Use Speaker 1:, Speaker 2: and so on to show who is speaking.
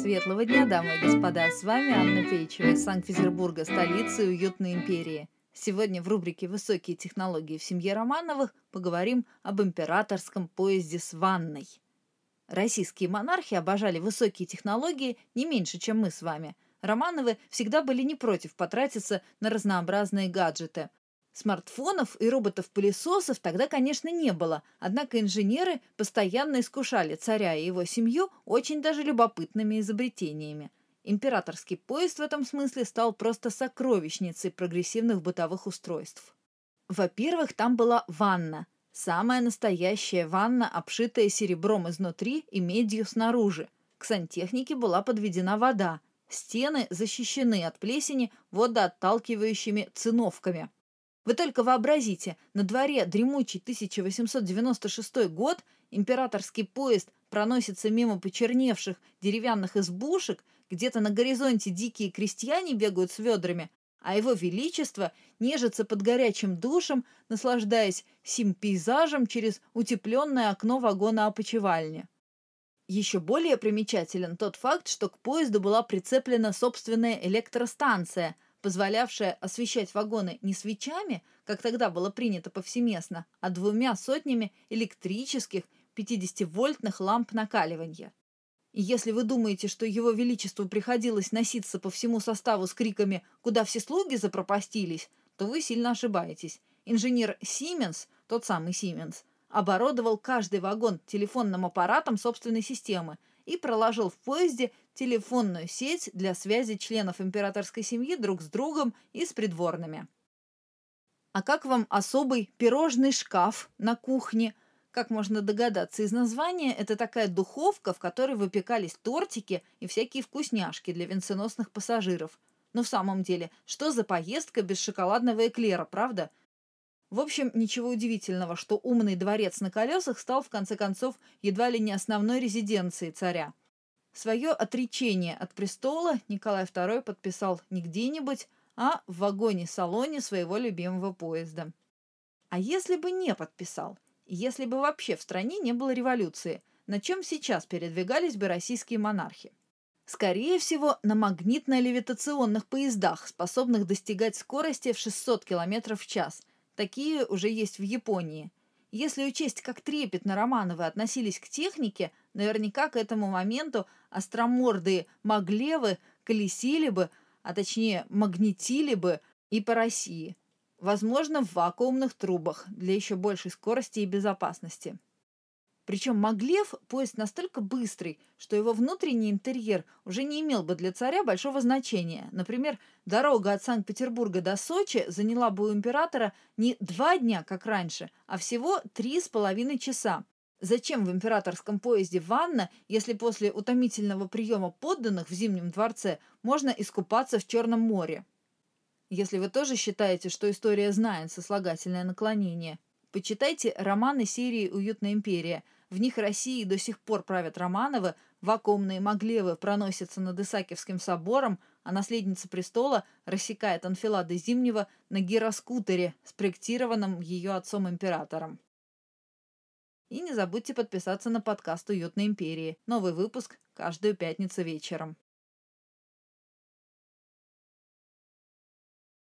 Speaker 1: Светлого дня, дамы и господа! С вами Анна Пейчева из Санкт-Петербурга, столицы уютной империи. Сегодня в рубрике «Высокие технологии в семье Романовых» поговорим об императорском поезде с ванной. Российские монархи обожали высокие технологии не меньше, чем мы с вами. Романовы всегда были не против потратиться на разнообразные гаджеты – Смартфонов и роботов-пылесосов тогда, конечно, не было, однако инженеры постоянно искушали царя и его семью очень даже любопытными изобретениями. Императорский поезд в этом смысле стал просто сокровищницей прогрессивных бытовых устройств. Во-первых, там была ванна. Самая настоящая ванна, обшитая серебром изнутри и медью снаружи. К сантехнике была подведена вода. Стены защищены от плесени водоотталкивающими циновками – вы только вообразите, на дворе дремучий 1896 год императорский поезд проносится мимо почерневших деревянных избушек, где-то на горизонте дикие крестьяне бегают с ведрами, а его величество нежится под горячим душем, наслаждаясь сим пейзажем через утепленное окно вагона опочивальни. Еще более примечателен тот факт, что к поезду была прицеплена собственная электростанция – позволявшая освещать вагоны не свечами, как тогда было принято повсеместно, а двумя сотнями электрических 50-вольтных ламп накаливания. И если вы думаете, что его величеству приходилось носиться по всему составу с криками «Куда все слуги запропастились?», то вы сильно ошибаетесь. Инженер Сименс, тот самый Сименс, оборудовал каждый вагон телефонным аппаратом собственной системы и проложил в поезде телефонную сеть для связи членов императорской семьи друг с другом и с придворными. А как вам особый пирожный шкаф на кухне? Как можно догадаться из названия, это такая духовка, в которой выпекались тортики и всякие вкусняшки для венценосных пассажиров. Но в самом деле, что за поездка без шоколадного эклера, правда? В общем, ничего удивительного, что умный дворец на колесах стал, в конце концов, едва ли не основной резиденцией царя. Свое отречение от престола Николай II подписал не где-нибудь, а в вагоне-салоне своего любимого поезда. А если бы не подписал? Если бы вообще в стране не было революции, на чем сейчас передвигались бы российские монархи? Скорее всего, на магнитно-левитационных поездах, способных достигать скорости в 600 км в час. Такие уже есть в Японии. Если учесть, как трепетно Романовы относились к технике, наверняка к этому моменту остромордые Маглевы колесили бы, а точнее магнетили бы и по России. Возможно, в вакуумных трубах для еще большей скорости и безопасности. Причем Маглев – поезд настолько быстрый, что его внутренний интерьер уже не имел бы для царя большого значения. Например, дорога от Санкт-Петербурга до Сочи заняла бы у императора не два дня, как раньше, а всего три с половиной часа. Зачем в императорском поезде ванна, если после утомительного приема подданных в Зимнем дворце можно искупаться в Черном море? Если вы тоже считаете, что история знает сослагательное наклонение, почитайте романы серии «Уютная империя», в них России до сих пор правят Романовы, вакуумные Маглевы проносятся над Исаакиевским собором, а наследница престола рассекает анфилады Зимнего на гироскутере, спроектированном ее отцом-императором. И не забудьте подписаться на подкаст «Уютной империи». Новый выпуск каждую пятницу вечером.